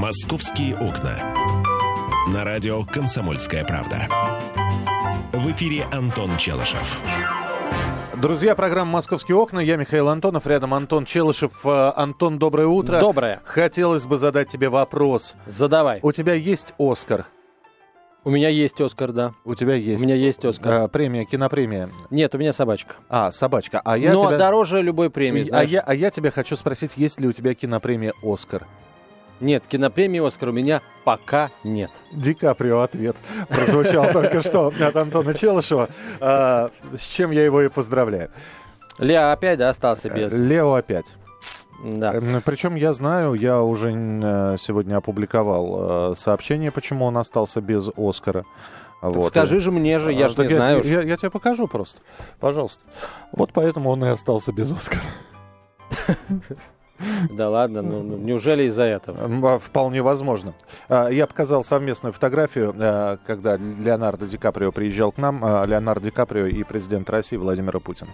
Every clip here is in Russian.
«Московские окна». На радио «Комсомольская правда». В эфире Антон Челышев. Друзья, программа «Московские окна». Я Михаил Антонов, рядом Антон Челышев. Э, Антон, доброе утро. Доброе. Хотелось бы задать тебе вопрос. Задавай. У тебя есть «Оскар»? У меня есть Оскар, да. У тебя есть. У меня есть Оскар. А, премия, кинопремия. Нет, у меня собачка. А, собачка. А я Но тебя... дороже любой премии, а, знаешь. я, а я тебя хочу спросить, есть ли у тебя кинопремия «Оскар»? Нет, кинопремии Оскар у меня пока нет. Ди Каприо ответ прозвучал только что от Антона Челышева, а, с чем я его и поздравляю. Лео опять, да, остался без... Лео опять. Да. М, Причем я знаю, я уже э, сегодня опубликовал э, сообщение, почему он остался без Оскара. Вот. Скажи же мне же, я А, же не знаю. тебе- Я, я тебе покажу просто. Пожалуйста. Вот поэтому он и остался без Оскара. Да ладно, ну, ну, неужели из-за этого? А, Вполне возможно. А, Я показал совместную фотографию, э, когда Леонардо Ди Каприо приезжал к нам, а, Леонардо Ди Каприо и президент России Владимир Путин.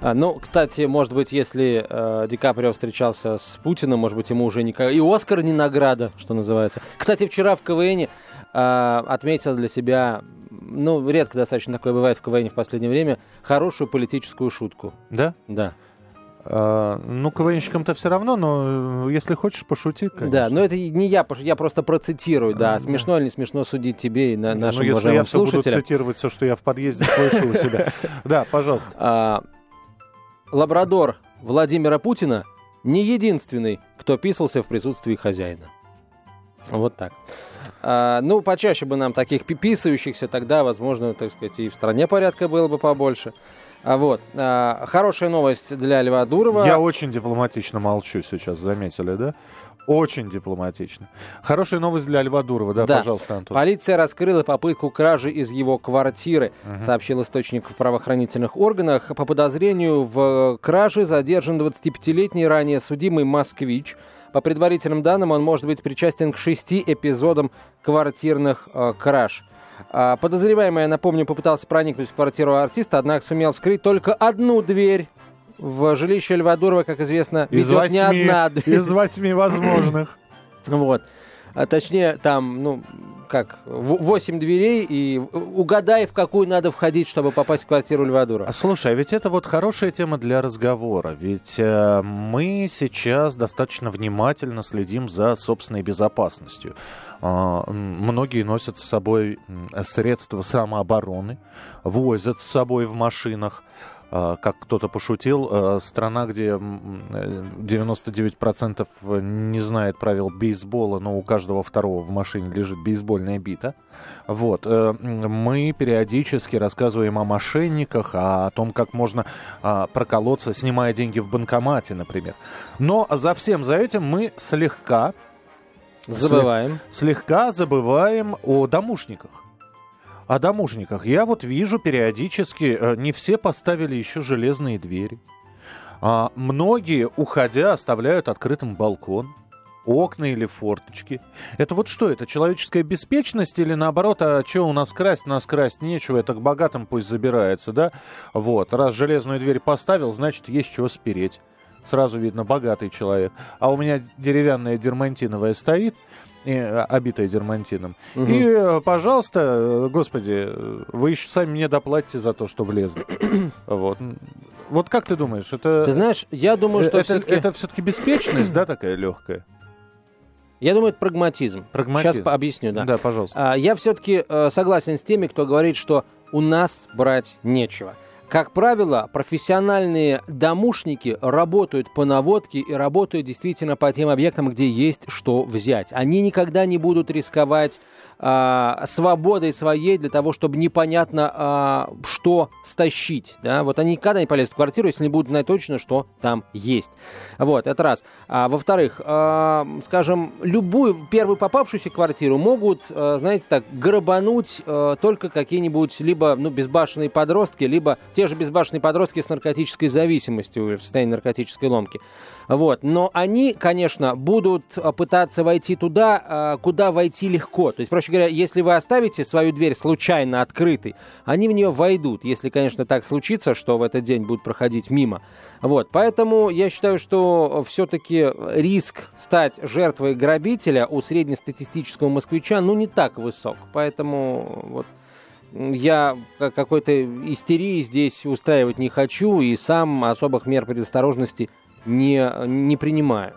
А, ну, кстати, может быть, если э, Ди Каприо встречался с Путиным, может быть, ему уже не... ка- И Оскар не награда, что называется. Кстати, вчера в КВН э, отметил для себя, ну, редко достаточно такое бывает в КВН в последнее время, хорошую политическую шутку. Да? Да. А, Ну, КВНщикам-то все равно, но э, если хочешь, пошути, конечно. Да, но это не я, я просто процитирую, да. Смешно или не смешно судить тебе и на, Ну, нашим если я все буду цитировать все, что я в подъезде слышу у себя. Да, пожалуйста. А, лабрадор Владимира Путина не единственный, кто писался в присутствии хозяина. Вот так. А, ну, почаще бы нам таких пи- писающихся, тогда, возможно, так сказать, и в стране порядка было бы побольше. А вот. А, хорошая новость для Льва Дурова. Я очень дипломатично молчу сейчас, заметили, да? Очень дипломатично. Хорошая новость для Льва Дурова, да, Да. пожалуйста, Антон. Полиция раскрыла попытку кражи из его квартиры, сообщил источник в правоохранительных органах. По подозрению в краже задержан 25-летний ранее судимый москвич. По предварительным данным, он может быть причастен к шести эпизодам квартирных э, краж. А, Подозреваемый, я напомню, попытался проникнуть в квартиру артиста, однако сумел вскрыть только одну дверь. В жилище Льва Дурова, как известно, Из ведет не восьми, одна дверь. из восьми возможных. Вот. А точнее, там, ну, как, в- восемь дверей, и угадай, в какую надо входить, чтобы попасть в квартиру Льва Дурова. А Слушай, а ведь это вот хорошая тема для разговора. Ведь э, мы сейчас достаточно внимательно следим за собственной безопасностью. М, многие носят с собой средства самообороны, возят с собой в машинах. А, Как кто-то пошутил, э, страна, где м, э, 99% не знает правил бейсбола, но у каждого второго в машине лежит бейсбольная бита. Вот. э, Мы периодически рассказываем о мошенниках, а о том, как можно а, проколоться, снимая деньги в банкомате, например. Но за всем за этим мы слегка, Забываем. слегка забываем о домушниках. О домушниках. Я вот вижу периодически, э, не все поставили еще железные двери. А, многие, уходя, оставляют открытым балкон, окна или форточки. Это вот что? Это человеческая беспечность или наоборот, а что у нас красть? Нас красть нечего, это к богатым пусть забирается, да? Вот, раз железную дверь поставил, значит, есть чего спереть. Сразу видно, богатый человек. А у меня деревянная дермантиновая стоит, и, э, обитая дермантином. Мгм. И, э, пожалуйста, э, господи, э, вы еще сами мне доплатите за то, что влезли. Вот. Вот как ты думаешь, это... Ты знаешь, я думаю, что это, все-таки... это все-таки беспечность, да, такая легкая? Я думаю, это прагматизм. Прагматизм. Сейчас объясню, да. Да, пожалуйста. А, я все-таки согласен с теми, кто говорит, что у нас брать нечего. Как правило, профессиональные домушники работают по наводке и работают действительно по тем объектам, где есть что взять. Они никогда не будут рисковать а, свободой своей для того, чтобы непонятно, а, что стащить. Да? Вот они никогда не полезут в квартиру, если не будут знать точно, что там есть. Вот, это раз. А, во-вторых, а, скажем, любую первую попавшуюся квартиру могут, а, знаете так, грабануть а, только какие-нибудь либо ну, безбашенные подростки, либо те же безбашенные подростки с наркотической зависимостью, в состоянии наркотической ломки. Вот. Но они, конечно, будут а, пытаться войти туда, а, куда войти легко. То есть, проще говоря, если вы оставите свою дверь случайно открытой, они в нее войдут, если, конечно, так случится, что в этот день будут проходить мимо. Вот. Поэтому я считаю, что все-таки риск стать жертвой грабителя у среднестатистического москвича, ну, не так высок. Поэтому вот я какой-то истерии здесь устраивать не хочу и сам особых мер предосторожности не, не принимаю.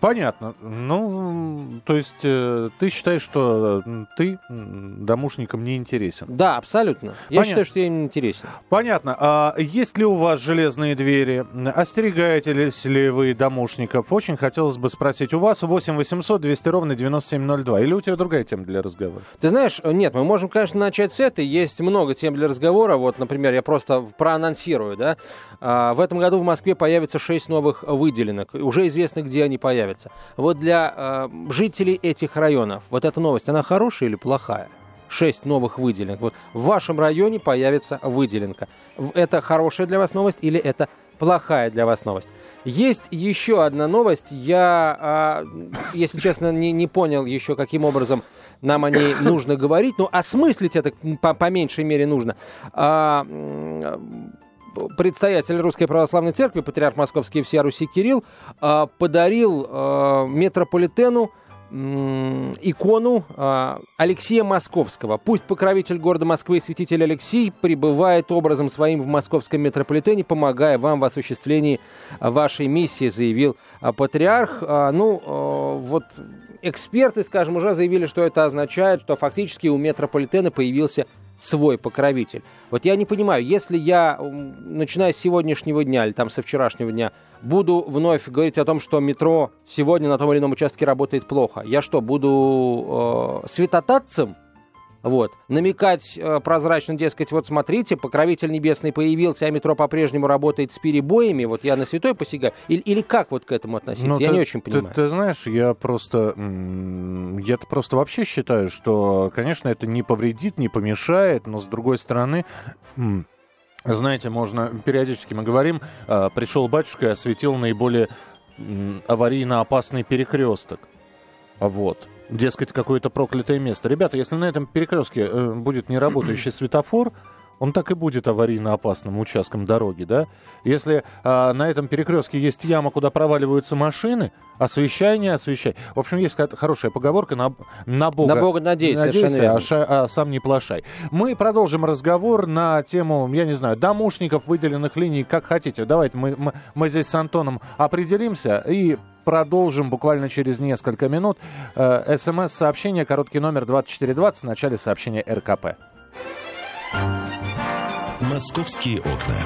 Понятно. Ну, то есть э, ты считаешь, что э, ты домушникам не интересен? Да, абсолютно. Я Понятно. считаю, что я им интересен. Понятно. А есть ли у вас железные двери? Остерегаете ли вы домушников? Очень хотелось бы спросить. У вас 8 800 200 ровно 9702. Или у тебя другая тема для разговора? Ты знаешь, нет, мы можем, конечно, начать с этой. Есть много тем для разговора. Вот, например, я просто проанонсирую, да. А, в этом году в Москве появится 6 новых выделенок. Уже известно, где они появятся появится. Вот для э, жителей этих районов, вот эта новость, она хорошая или плохая? Шесть новых выделенок. Вот в вашем районе появится выделенка. Это хорошая для вас новость или это плохая для вас новость? Есть еще одна новость. Я, э, если честно, не, не понял еще, каким образом нам о ней нужно говорить. Но осмыслить это по, по меньшей мере нужно. А, предстоятель Русской Православной Церкви, патриарх Московский всея Руси Кирилл, а, подарил а, метрополитену икону э, Алексея Московского. Пусть покровитель города Москвы и святитель Алексей пребывает образом своим в московском метрополитене, помогая вам в осуществлении вашей миссии, заявил патриарх. Ну, вот эксперты, скажем, уже заявили, что это означает, что фактически у метрополитена появился свой покровитель. Вот я не понимаю, если я, начиная с сегодняшнего дня или там со вчерашнего дня, буду вновь говорить о том, что метро сегодня на том или ином участке работает плохо, я что, буду э, святотатцем? Вот. Намекать э, прозрачно, дескать, вот смотрите, покровитель небесный появился, а метро по-прежнему работает с перебоями, вот я на святой посягаю. Или, или как вот к этому относиться? Ну, я ты, не очень понимаю. Ты, ты знаешь, я просто, я просто вообще считаю, что, конечно, это не повредит, не помешает, но с другой стороны... Знаете, можно, периодически мы говорим, э, пришел батюшка и осветил наиболее аварийно опасный перекресток. Вот дескать, какое-то проклятое место. Ребята, если на этом перекрестке э, будет неработающий светофор, он так и будет аварийно опасным участком дороги, да? Если а, на этом перекрестке есть яма, куда проваливаются машины, освещай, не освещай. В общем, есть хорошая поговорка на, на Бога. На Бога надейся, надейся а, ша, а сам не плашай. Мы продолжим разговор на тему, я не знаю, домушников, выделенных линий, как хотите. Давайте мы, мы, мы здесь с Антоном определимся и продолжим буквально через несколько минут. Э, СМС-сообщение, короткий номер 2420 в начале сообщения РКП. Московские окна.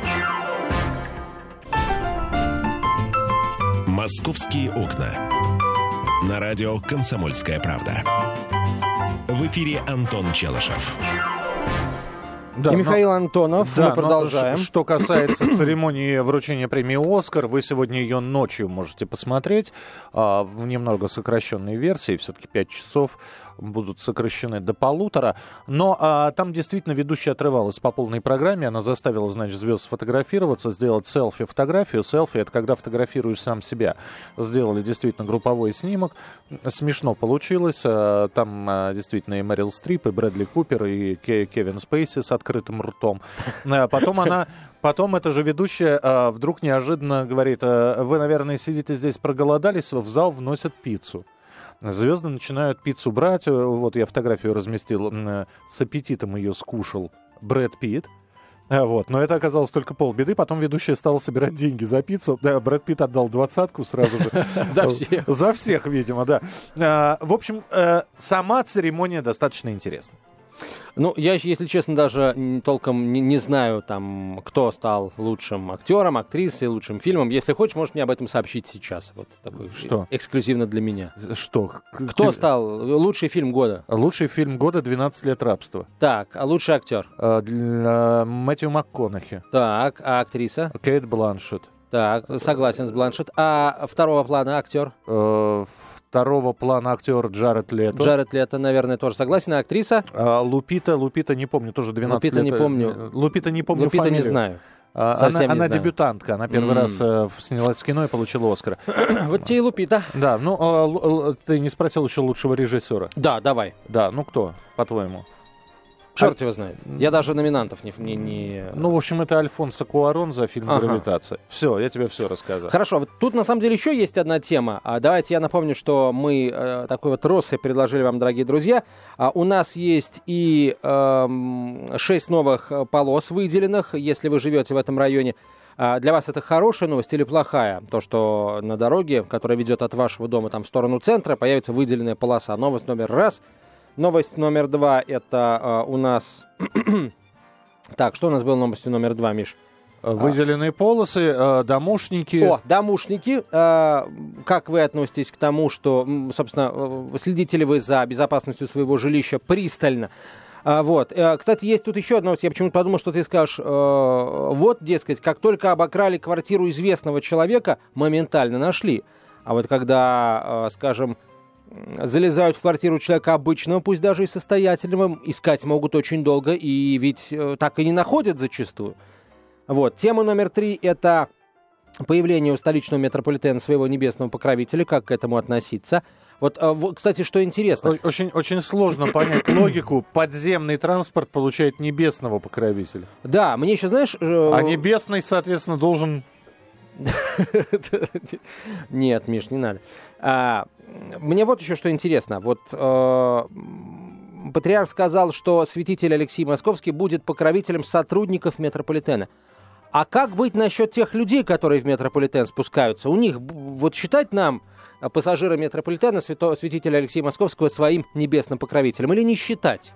Московские окна. На радио «Комсомольская правда». В эфире Антон Челышев. Да, и Михаил но, Антонов. Да, мы продолжаем. Что касается церемонии вручения премии «Оскар», вы сегодня ее ночью можете посмотреть а, в немного сокращенной версии, все-таки 5 часов будут сокращены до полутора. Но а, там действительно ведущая отрывалась по полной программе. Она заставила, значит, звезд сфотографироваться, сделать селфи-фотографию. Селфи — это когда фотографируешь сам себя. Сделали действительно групповой снимок. Смешно получилось. А, там а, действительно и Мэрил Стрип, и Брэдли Купер, и Кевин Спейси с открытым ртом. А потом она Потом эта же ведущая а, вдруг неожиданно говорит, а, вы, наверное, сидите здесь проголодались, в зал вносят пиццу. Звезды начинают пиццу брать. Вот я фотографию разместил. С аппетитом ее скушал Брэд Питт. А, вот. Но это оказалось только полбеды. Потом ведущая стала собирать деньги за пиццу. Да, Брэд Питт отдал двадцатку сразу же. За всех. За всех, видимо, да. В общем, э, сама церемония достаточно интересна. Ну, я, если честно, даже толком не, не знаю, там, кто стал лучшим актером, актрисой, лучшим фильмом. Если хочешь, можешь мне об этом сообщить сейчас. Вот такой что? Эксклюзивно для меня. Что? Кто Ты... стал лучший фильм года? Лучший фильм года «12 лет рабства». Так, а лучший актер? А, для... Мэтью МакКонахи. Так, а актриса? Кейт Бланшет. Так, согласен с Бланшет. А второго плана актер? Э, второго плана актер Джаред Лето. Джаред Лето, наверное, тоже согласен. А актриса? А, Лупита, Лупита, не помню, тоже 12 Лупита лет. не э, помню. Лупита не помню Лупита не фамилию. знаю. А, Совсем она не она знаю. дебютантка, она первый М. раз э, снялась в кино и получила Оскар. Вот те и Лупита. Да, ну, л- л- ты не спросил еще лучшего режиссера. Да, давай. Да, ну кто, по-твоему? Черт его знает. Я даже номинантов не... не, не- Ну, в общем, это Альфонсо Куарон за фильм Ага. «Гравитация». Все, я тебе все рассказал. Хорошо, вот тут на самом деле еще есть одна тема. А, давайте я напомню, что мы э, такой вот россыпь предложили вам, дорогие друзья. А, у нас есть и эм, шесть новых э, полос выделенных, если вы живете в этом районе. А, для вас это хорошая новость или плохая? То, что на дороге, которая ведет от вашего дома там, в сторону центра, появится выделенная полоса. Новость номер раз. Новость номер два – это э, у нас... так, что у нас было новостью номер два, Миш? Выделенные полосы, э, домушники. О, домушники. Э, как вы относитесь к тому, что, собственно, э, следите ли вы за безопасностью своего жилища пристально? А, вот. Э, Кстати, есть тут еще одна новость. Я почему-то подумал, что ты скажешь, э, вот, дескать, как только обокрали квартиру известного человека, моментально нашли. А вот когда, э, скажем, залезают в квартиру человека обычного, пусть даже и состоятельного, искать могут очень долго, и ведь э, так и не находят зачастую. Вот. Тема номер три – это появление у столичного метрополитена своего небесного покровителя. Как к этому относиться? Вот, вот, кстати, что интересно. Очень, очень сложно понять логику. Подземный транспорт получает небесного покровителя. Да, мне еще, знаешь... э, А небесный, соответственно, должен... Нет, Миш, не надо. А, мне вот еще что интересно. Вот э, патриарх сказал, что святитель Алексей Московский будет покровителем сотрудников метрополитена. А как быть насчет тех людей, которые в метрополитен спускаются? У них, вот считать нам, пассажира метрополитена, свято- святителя Алексея Московского, своим небесным покровителем или не считать?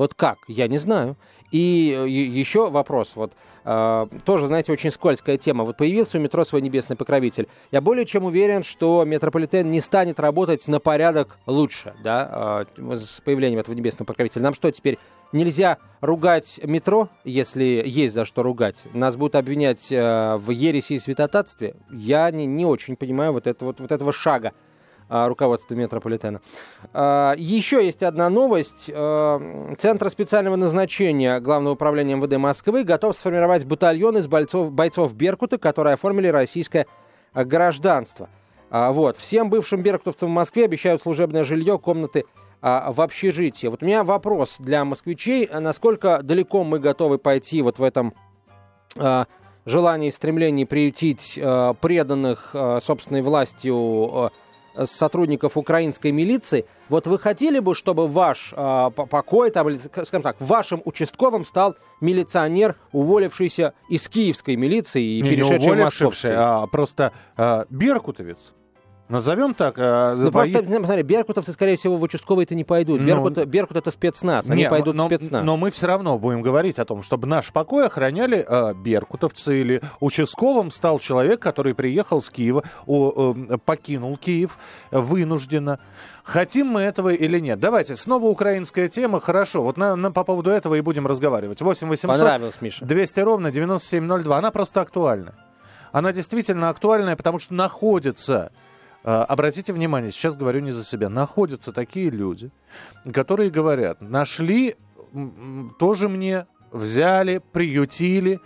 Вот как? Я не знаю. И э, еще вопрос, вот э, тоже, знаете, очень скользкая тема. Вот появился у метро свой небесный покровитель. Я более чем уверен, что метрополитен не станет работать на порядок лучше, да, э, с появлением этого небесного покровителя. Нам что теперь нельзя ругать метро, если есть за что ругать? Нас будут обвинять э, в ереси и святотатстве? Я не, не очень понимаю вот, это, вот, вот этого шага руководства метрополитена. А, Еще есть одна новость. А, Центр специального назначения Главного управления МВД Москвы готов сформировать батальон из бойцов, бойцов Беркута, которые оформили российское а, гражданство. А, Вот. Всем бывшим беркутовцам в Москве обещают служебное жилье, комнаты а, в общежитии. Вот у меня вопрос для москвичей. А Насколько далеко мы готовы пойти вот в этом а, желании и стремлении приютить а, преданных а, собственной властью а, сотрудников украинской милиции. Вот вы хотели бы, чтобы ваш по- покой, там, или, скажем так, вашим участковым стал милиционер, уволившийся из киевской милиции и Не, не перешедший в уволившийся, московскую? а просто а, беркутовец. Назовем так. а, Ну, бои- просто, смотри, беркутовцы, скорее всего, в участковые-то не пойдут. Ну, Беркут, Беркут это спецназ, они Не, пойдут но, в спецназ. но мы все равно будем говорить о том, чтобы наш покой охраняли э, беркутовцы или участковым стал человек, который приехал с Киева, о, э, покинул Киев вынужденно. Хотим мы этого или нет? Давайте, снова украинская тема. Хорошо, вот на, на- по поводу этого и будем разговаривать. 8 800 Понравилось, Миша. 200 ровно 9702. Она просто актуальна. Она действительно актуальная, потому что находится, э, обратите внимание, сейчас говорю не за себя, находятся такие люди, которые говорят, нашли, тоже мне взяли, приютили,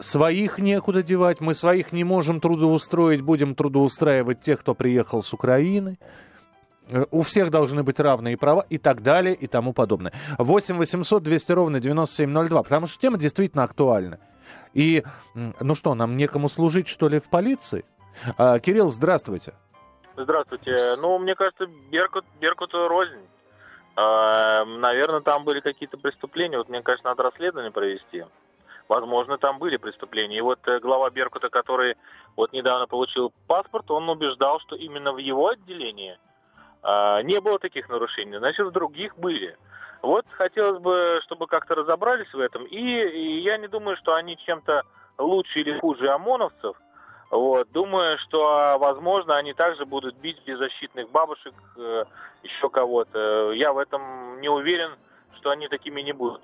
своих некуда девать, мы своих не можем трудоустроить, будем трудоустраивать тех, кто приехал с Украины. Э, У всех должны быть равные права и так далее и тому подобное. 8 800 200 ровно 9702, потому что тема действительно актуальна. И, ну что, нам некому служить, что ли, в полиции? А, Кирилл, здравствуйте. Здравствуйте. Ну, мне кажется, Беркут, Беркуту рознь. А, наверное, там были какие-то преступления. Вот, мне кажется, надо расследование провести. Возможно, там были преступления. И вот э, глава Беркута, который вот недавно получил паспорт, он убеждал, что именно в его отделении а, не было таких нарушений. Значит, в других были. Вот хотелось бы, чтобы как-то разобрались в этом. И, и я не думаю, что они чем-то лучше или хуже ОМОНовцев. Вот. Думаю, что, а, возможно, они также будут бить беззащитных бабушек, э, еще кого-то. Я в этом не уверен, что они такими не будут.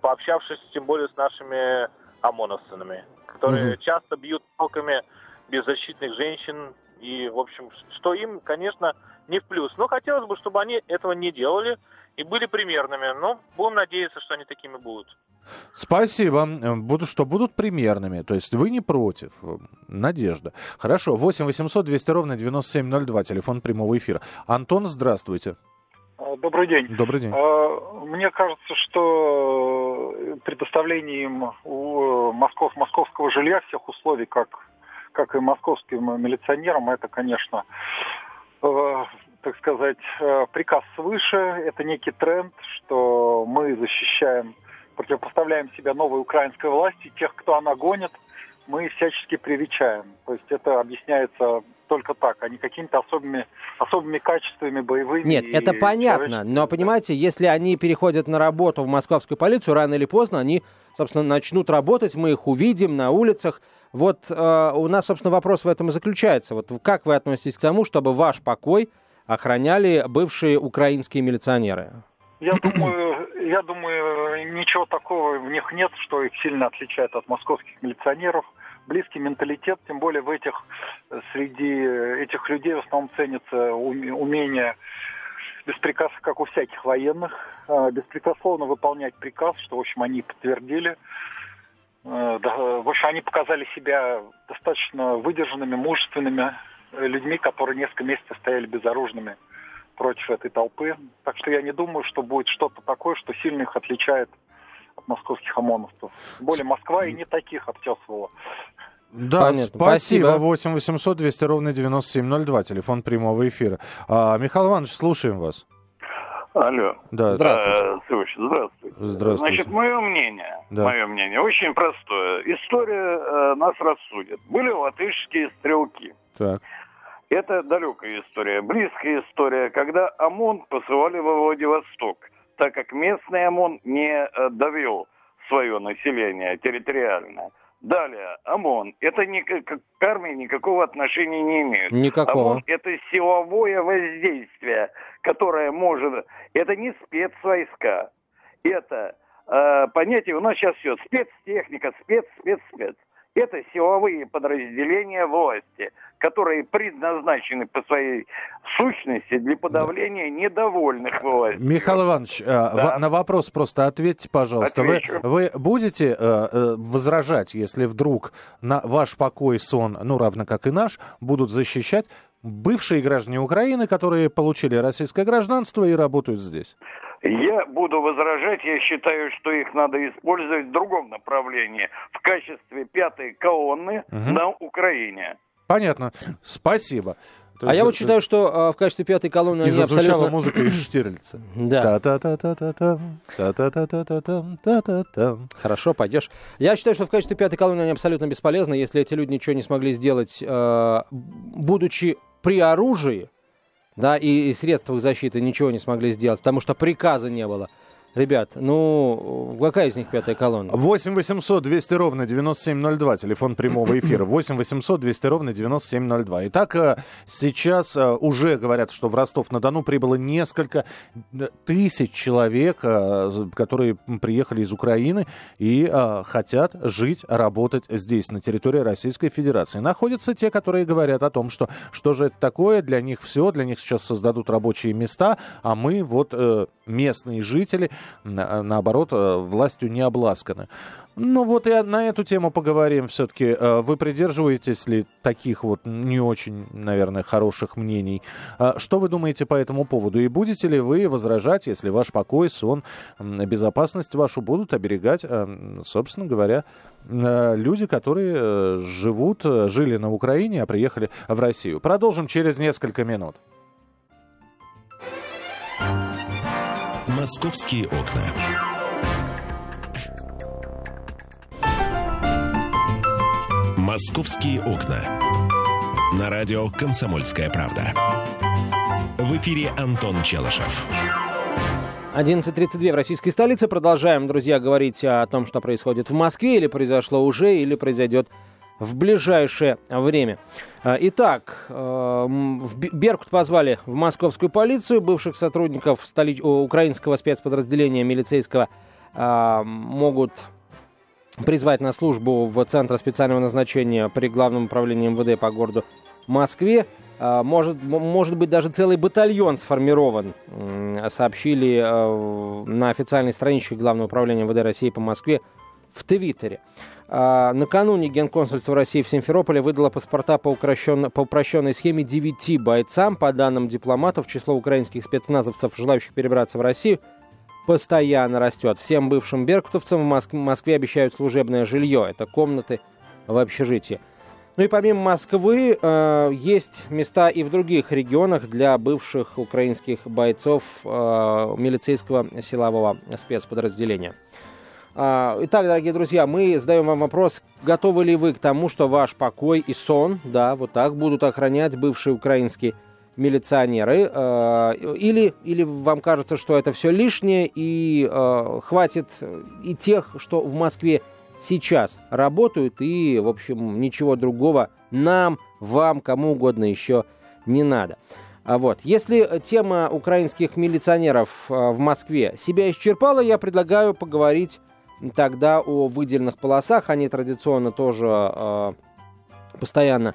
Пообщавшись, тем более, с нашими ОМОНовцами, которые Мгм. часто бьют палками беззащитных женщин И, в общем, что им, конечно, не в плюс. Но хотелось бы, чтобы они этого не делали и были примерными. Но будем надеяться, что они такими будут. Спасибо. Буду, что будут примерными. То есть вы не против. Надежда. Хорошо. 8 800 200 ровно 9702. Телефон прямого эфира. Антон, здравствуйте. А, добрый день. Добрый день. А, мне кажется, что предоставление им у Москов, московского жилья всех условий, как, как и московским милиционерам, это, конечно, э, так сказать, э, приказ свыше. Это некий тренд, что мы защищаем, противопоставляем себя новой украинской власти. Тех, кто она гонит, мы всячески привечаем. То есть это объясняется только так, а не какими-то особыми, особыми качествами боевыми. Нет, это понятно, но понимаете, если они переходят на работу в московскую полицию, рано или поздно они, собственно, начнут работать, мы их увидим на улицах. Вот э, у нас, собственно, вопрос в этом и заключается. Вот как вы относитесь к тому, чтобы ваш покой охраняли бывшие украинские милиционеры? Я думаю, я думаю, ничего такого в них нет, что их сильно отличает от московских милиционеров близкий менталитет, тем более в этих, среди этих людей в основном ценится умение без приказа, как у всяких военных, а, беспрекословно выполнять приказ, что, в общем, они подтвердили. А, в общем, они показали себя достаточно выдержанными, мужественными людьми, которые несколько месяцев стояли безоружными против этой толпы. Так что я не думаю, что будет что-то такое, что сильно их отличает от московских ОМОНовцев. Более Москва и не таких обтесывала. Да, Понятно. спасибо. спасибо. 8 800 200 ровно 9702, телефон прямого эфира. А, Михаил Иванович, слушаем вас. Алло. Да. Здравствуйте. Слушай, здравствуйте. Здравствуйте. Значит, мое мнение, да. мое мнение очень простое. История э, нас рассудит. Были латышские стрелки. Так. Это далекая история, близкая история, когда ОМОН посылали во Владивосток так как местный ОМОН не э, довел свое население территориально. Далее, ОМОН. Это ни, к армии никакого отношения не имеет. Никакого. ОМОН – это силовое воздействие, которое может... Это не спецвойска. Это э, понятие у нас сейчас все спецтехника, спец, спец, спец. Это силовые подразделения власти, которые предназначены по своей сущности для подавления да. недовольных властью. Михаил Иванович, э, да. на вопрос просто ответьте, пожалуйста. Вы, вы будете э, э, возражать, если вдруг на ваш покой, сон, ну, равно как и наш, будут защищать бывшие граждане Украины, которые получили российское гражданство и работают здесь? Я буду возражать, я считаю, что их надо использовать в другом направлении, в качестве пятой колонны угу. на Украине. Понятно. Спасибо. То а я вот считаю, что а, в качестве пятой колонны и они абсолютно... музыка из Штирлица. Да. Хорошо, пойдешь. Я считаю, что в качестве пятой колонны они абсолютно бесполезны, если эти люди ничего не смогли сделать, а, будучи при оружии, да, и, и средствах защиты ничего не смогли сделать, потому что приказа не было. Ребят, ну, какая из них пятая колонна? 8 800 200 ровно 9702, телефон прямого эфира. 8 800 200 ровно 9702. Итак, э, сейчас э, уже говорят, что в Ростов-на-Дону прибыло несколько э, тысяч человек, которые приехали из Украины и хотят жить, работать здесь, на территории Российской Федерации. Находятся те, которые говорят о том, что что же это такое, для них все, для них сейчас создадут рабочие места, а мы вот местные жители – наоборот, э, властью не обласканы. Ну вот и на эту тему поговорим все-таки. Э, вы придерживаетесь ли таких вот не очень, наверное, хороших мнений? Э, что вы думаете по этому поводу? И будете ли вы возражать, если ваш покой, сон, безопасность вашу будут оберегать, собственно говоря, люди, которые живут, жили на Украине, а приехали в Россию? Продолжим через несколько минут. «Московские окна». «Московские окна». На радио «Комсомольская правда». В эфире Антон Челышев. 11.32 в российской столице. Продолжаем, друзья, говорить о том, что происходит в Москве, или произошло уже, или произойдет в ближайшее время. А, итак, э, Беркут позвали в московскую полицию бывших сотрудников столи... украинского спецподразделения милицейского а, могут призвать на службу в Центр специального назначения при Главном управлении МВД по городу Москве. А, может, может быть, даже целый батальон сформирован, сообщили э, на официальной страничке Главного управления МВД России по Москве в Твиттере. А, накануне Генконсульство России в Симферополе выдало паспорта по, укращен... по упрощенной схеме 9 бойцам. По данным дипломатов, число украинских спецназовцев, желающих перебраться в Россию, постоянно растет. Всем бывшим беркутовцам в Моск... Москве обещают служебное жилье. Это комнаты в общежитии. Ну и помимо Москвы э, есть места и в других регионах для бывших украинских бойцов э, милицейского силового спецподразделения. Э, итак, дорогие друзья, мы задаем вам вопрос, готовы ли вы к тому, что ваш покой и сон, да, вот так будут охранять бывшие украинские милиционеры, э, или, или вам кажется, что это все лишнее и э, хватит и тех, что в Москве сейчас работают, и, в общем, ничего другого нам, вам, кому угодно еще не надо. А вот. Если тема украинских милиционеров а, в Москве себя исчерпала, я предлагаю поговорить тогда о выделенных полосах. Они традиционно тоже э, постоянно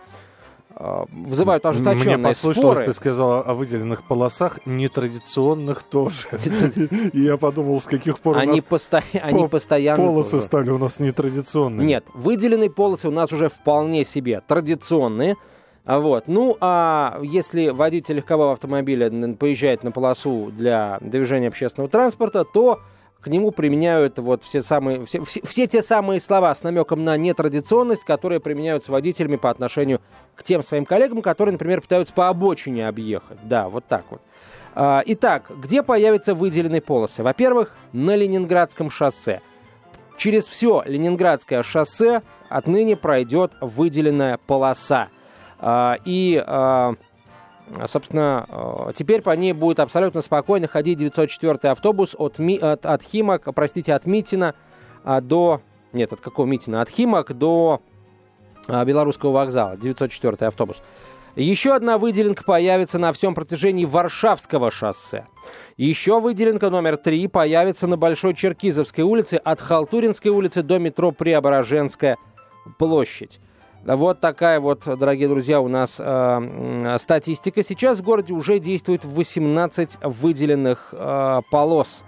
а, вызывают ожесточенные Мне послышалось, споры. ты сказал о выделенных полосах, нетрадиционных тоже. И я подумал, с каких пор они, посто... они постоянно... полосы тоже. стали у нас нетрадиционными. Нет, выделенные полосы у нас уже вполне себе традиционные. А Вот. Ну, а если водитель легкового автомобиля поезжает на полосу для движения общественного транспорта, то к нему применяют вот все, самые, все, все, все те самые слова с намеком на нетрадиционность, которые применяются водителями по отношению к тем своим коллегам, которые, например, пытаются по обочине объехать. Да, вот так вот. А, итак, где появятся выделенные полосы? Во-первых, на Ленинградском шоссе. Через все Ленинградское шоссе отныне пройдет выделенная полоса. А, и а, Собственно, э, теперь по ней будет абсолютно спокойно ходить 904 автобус от, Ми, от, от Химок, простите, от Митина а, до... Нет, от какого Митина? От Химок до а, Белорусского вокзала. 904 автобус. Еще одна выделенка появится на всем протяжении Варшавского шоссе. Еще выделенка номер три появится на Большой Черкизовской улице от Халтуринской улицы до метро Преображенская площадь. Вот такая вот, дорогие друзья, у нас э, статистика. Сейчас в городе уже действует 18 выделенных э, полос.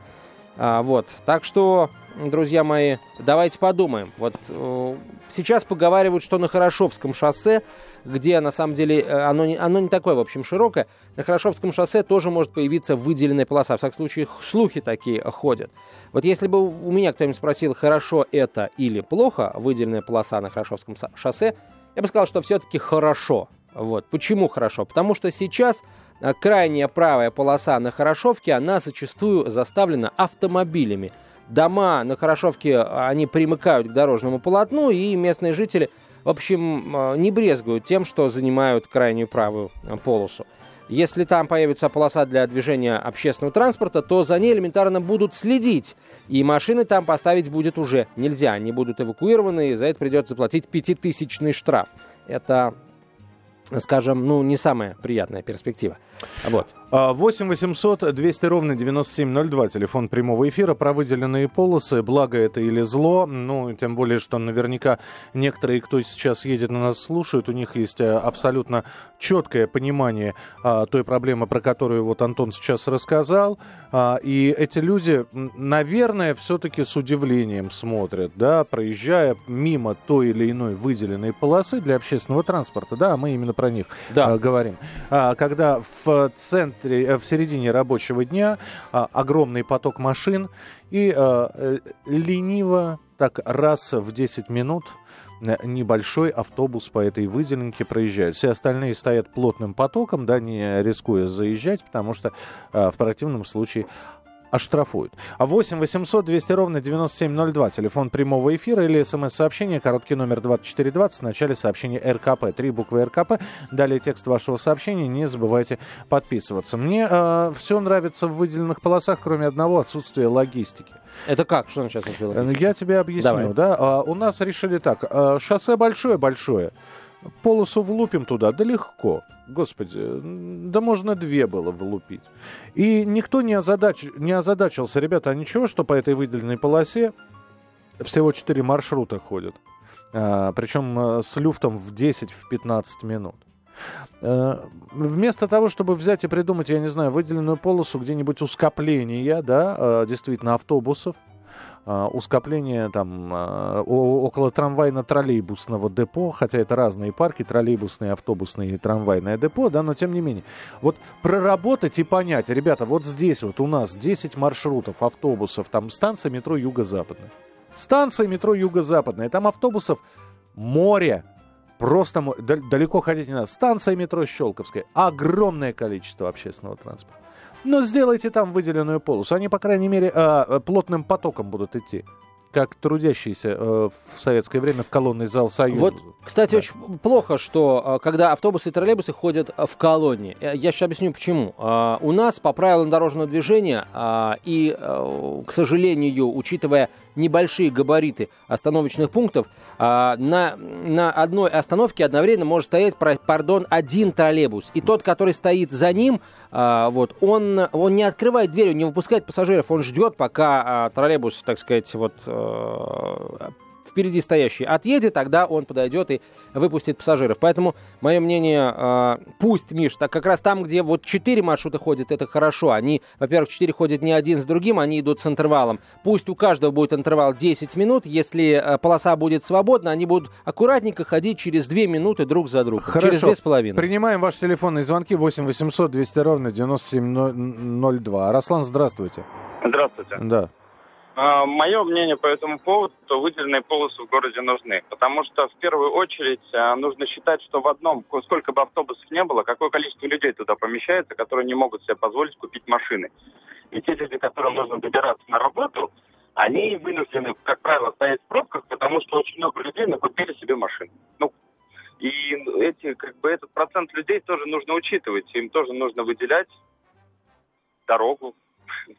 А, вот. Так что, друзья мои, давайте подумаем. Вот э, сейчас поговаривают, что на Хорошовском шоссе, где на самом деле э, оно не, оно не такое, в общем, широкое, на Хорошовском шоссе тоже может появиться выделенная полоса. В всяком случае, слухи такие ходят. Вот если бы у меня кто-нибудь спросил, хорошо это или плохо, выделенная полоса на Хорошовском шоссе, я бы сказал, что все-таки хорошо. Вот. Почему хорошо? Потому что сейчас а, крайняя правая полоса на Хорошовке, она зачастую заставлена автомобилями. Дома на Хорошовке, а, они примыкают к дорожному полотну, и местные жители, в общем, а, не брезгуют тем, что занимают крайнюю правую полосу. Если там появится полоса для движения общественного транспорта, то за ней элементарно будут следить. И машины там поставить будет уже нельзя. Они будут эвакуированы, и за это придется заплатить пятитысячный штраф. Это скажем, ну, не самая приятная перспектива. Вот. 8 800 200 ровно 9702, телефон прямого эфира, про выделенные полосы, благо это или зло, ну, тем более, что наверняка некоторые, кто сейчас едет на нас, слушают, у них есть э, абсолютно четкое понимание а, той проблемы, про которую вот Антон сейчас рассказал, а, и эти люди, наверное, все-таки с удивлением смотрят, да, проезжая мимо той или иной выделенной полосы для общественного транспорта, да, мы именно про них да. а, говорим, а, когда в центре центре, э, в середине рабочего дня а, огромный поток машин и а, э, лениво так раз в 10 минут э, небольшой автобус по этой выделенке проезжает. Все остальные стоят плотным потоком, да, не рискуя заезжать, потому что в противном случае оштрафуют. А 8 800 200 ровно 9702, телефон прямого эфира или смс-сообщение, короткий номер 2420, в начале сообщения РКП, три буквы РКП, далее текст вашего сообщения, не забывайте подписываться. Мне э, все нравится в выделенных полосах, кроме одного, отсутствия логистики. Это как? Что сейчас Я тебе объясню, Давай. да. А, у нас решили так, а, шоссе большое-большое, полосу влупим туда, да легко. Господи, да можно две было влупить. И никто не, озадач... не озадачился, ребята, а ничего, что по этой выделенной полосе всего четыре маршрута ходят. А, причем а, с люфтом в 10-15 минут. Э, вместо того, чтобы взять и придумать, я не знаю, выделенную полосу где-нибудь у скопления, да, э, действительно, автобусов, э, у скопления там около трамвайно-троллейбусного депо, хотя это разные парки, троллейбусные, автобусные и трамвайное депо, да, но тем не менее. Вот проработать и понять, ребята, вот здесь вот у нас 10 маршрутов автобусов, там станция метро Юго-Западная. Станция метро Юго-Западная, там автобусов море, Просто далеко ходить не надо. Станция метро Щелковская. Огромное количество общественного транспорта. Но сделайте там выделенную полосу. Они, по крайней мере, э, плотным потоком будут идти как трудящиеся э, в советское время в колонный зал Союза. Вот, кстати, да. очень плохо, что э, когда автобусы и троллейбусы ходят в колонии. Э, я сейчас объясню почему. У нас по правилам дорожного движения и, э, к сожалению, учитывая небольшие габариты остановочных пунктов, а, на, на одной остановке одновременно может стоять, пардон, один троллейбус. И тот, который стоит за ним, а, вот, он, он не открывает дверь, он не выпускает пассажиров, он ждет, пока а, троллейбус, так сказать, вот э, впереди стоящий отъедет, тогда он подойдет и выпустит пассажиров. Поэтому, мое мнение, э, пусть, Миш, так как раз там, где вот четыре маршрута ходят, это хорошо. Они, во-первых, четыре ходят не один с другим, они идут с интервалом. Пусть у каждого будет интервал 10 минут. Если э, полоса будет свободна, они будут аккуратненько ходить через 2 минуты друг за другом. Хорошо. Через 2,5. Принимаем ваши телефонные звонки 8 800 200 ровно 9702. Руслан, здравствуйте. Здравствуйте. Да. А, Мое мнение по этому поводу, что выделенные полосы в городе нужны. Потому что в первую очередь а, нужно считать, что в одном, сколько бы автобусов не было, какое количество людей туда помещается, которые не могут себе позволить купить машины. И те люди, которым нужно добираться на работу, они вынуждены, как правило, стоять в пробках, потому что очень много людей накупили себе машины. Ну, и эти, как бы, этот процент людей тоже нужно учитывать. Им тоже нужно выделять дорогу.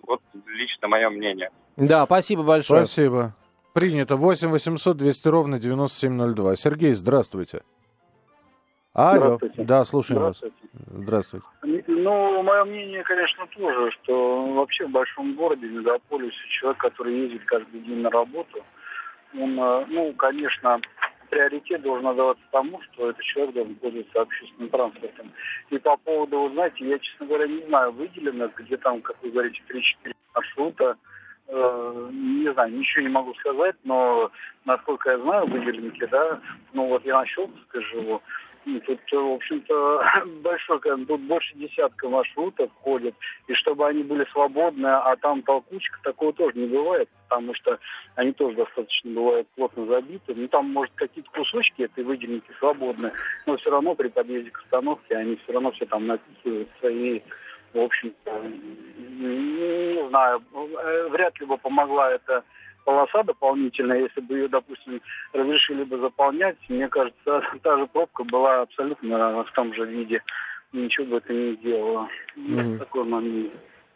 Вот лично мое мнение. Да, спасибо большое. Спасибо. Принято. 8 800 200 ровно 9702. Сергей, здравствуйте. Алло. Здравствуйте. Да, слушаем Здравствуйте. вас. Здравствуйте. Ну, мое мнение, конечно, тоже, что вообще в большом городе, в мегаполисе, человек, который ездит каждый день на работу, он, э, ну, конечно, приоритет должен отдаваться тому, что этот человек должен пользоваться общественным транспортом. И по поводу, вы знаете, я, честно говоря, не знаю, выделено, где там, как вы говорите, 3-4 маршрута, Э, не знаю, ничего не могу сказать, но насколько я знаю, в Выделенке, да, ну вот я на Щелковской живу, тут, в общем-то, большой, тут больше десятка маршрутов ходят, и чтобы они были свободны, а там толкучка, такого тоже не бывает, потому что они тоже достаточно бывают плотно забиты. Ну, там, может, какие-то кусочки этой выделенки свободны, но все равно при подъезде к остановке они все равно все там написываются, и в общем-то, не знаю, вряд ли бы помогла эта полоса дополнительная, если бы ее, допустим, разрешили бы заполнять, мне кажется, та же пробка была абсолютно в том же виде. Ничего бы это не сделало. Mm-hmm. Такой момент.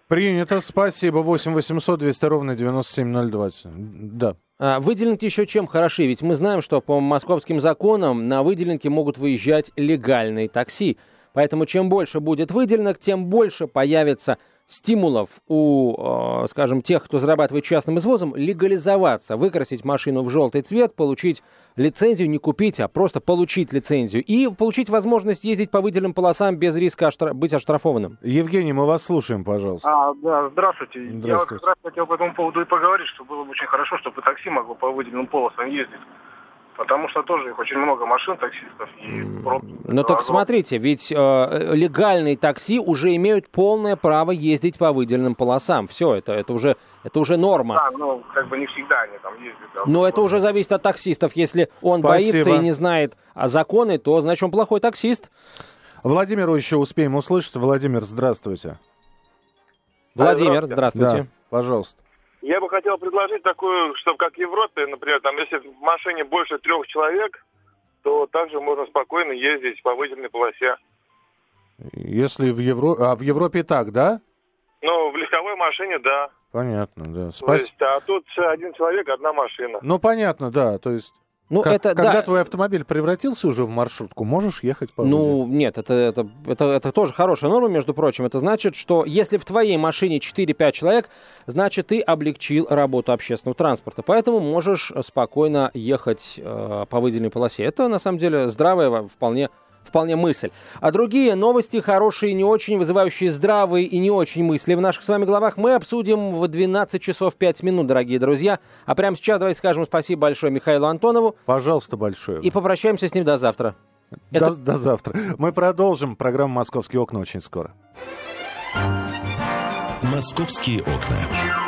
Принято, спасибо. 8 800 200 ровно 9702. Да. А, выделенки еще чем хороши? Ведь мы знаем, что по московским законам на выделенке могут выезжать легальные такси. Поэтому чем больше будет выделено, тем больше появится стимулов у, э, скажем, тех, кто зарабатывает частным извозом, легализоваться, выкрасить машину в желтый цвет, получить лицензию, не купить, а просто получить лицензию и получить возможность ездить по выделенным полосам без риска оштраф... быть оштрафованным. Евгений, мы вас слушаем, пожалуйста. А, да, здравствуйте. здравствуйте. Я вот как раз хотел по этому поводу и поговорить, что было бы очень хорошо, чтобы такси могло по выделенным полосам ездить. Потому что тоже их очень много машин таксистов и Ну так смотрите, ведь э, легальные такси уже имеют полное право ездить по выделенным полосам. Все, это, это, уже, это уже норма. Да, ну как бы не всегда они там ездят. Да, Но это уже зависит от таксистов. Если он Спасибо. боится и не знает о законы, то значит он плохой таксист. Владимиру еще успеем услышать. Владимир, здравствуйте. Владимир, здравствуйте. Да, пожалуйста. Я бы хотел предложить такую, чтобы как в Европе, например, там, если в машине больше трех человек, то также можно спокойно ездить по выделенной полосе. Если в Европе... А в Европе так, да? Ну, в легковой машине, да. Понятно, да. Спас... То есть, а тут один человек, одна машина. Ну, понятно, да. То есть ну, как, это, когда да. твой автомобиль превратился уже в маршрутку, можешь ехать по Ну, нет, это, это, это, это тоже хорошая норма, между прочим. Это значит, что если в твоей машине 4-5 человек, значит, ты облегчил работу общественного транспорта. Поэтому можешь спокойно ехать э, по выделенной полосе. Это, на самом деле, здравая, вполне вполне мысль. А другие новости, хорошие, не очень, вызывающие здравые и не очень мысли в наших с вами головах, мы обсудим в 12 часов 5 минут, дорогие друзья. А прямо сейчас давайте скажем спасибо большое Михаилу Антонову. Пожалуйста, большое. И попрощаемся с ним до завтра. До, Это... до завтра. Мы продолжим программу «Московские окна» очень скоро. «Московские окна».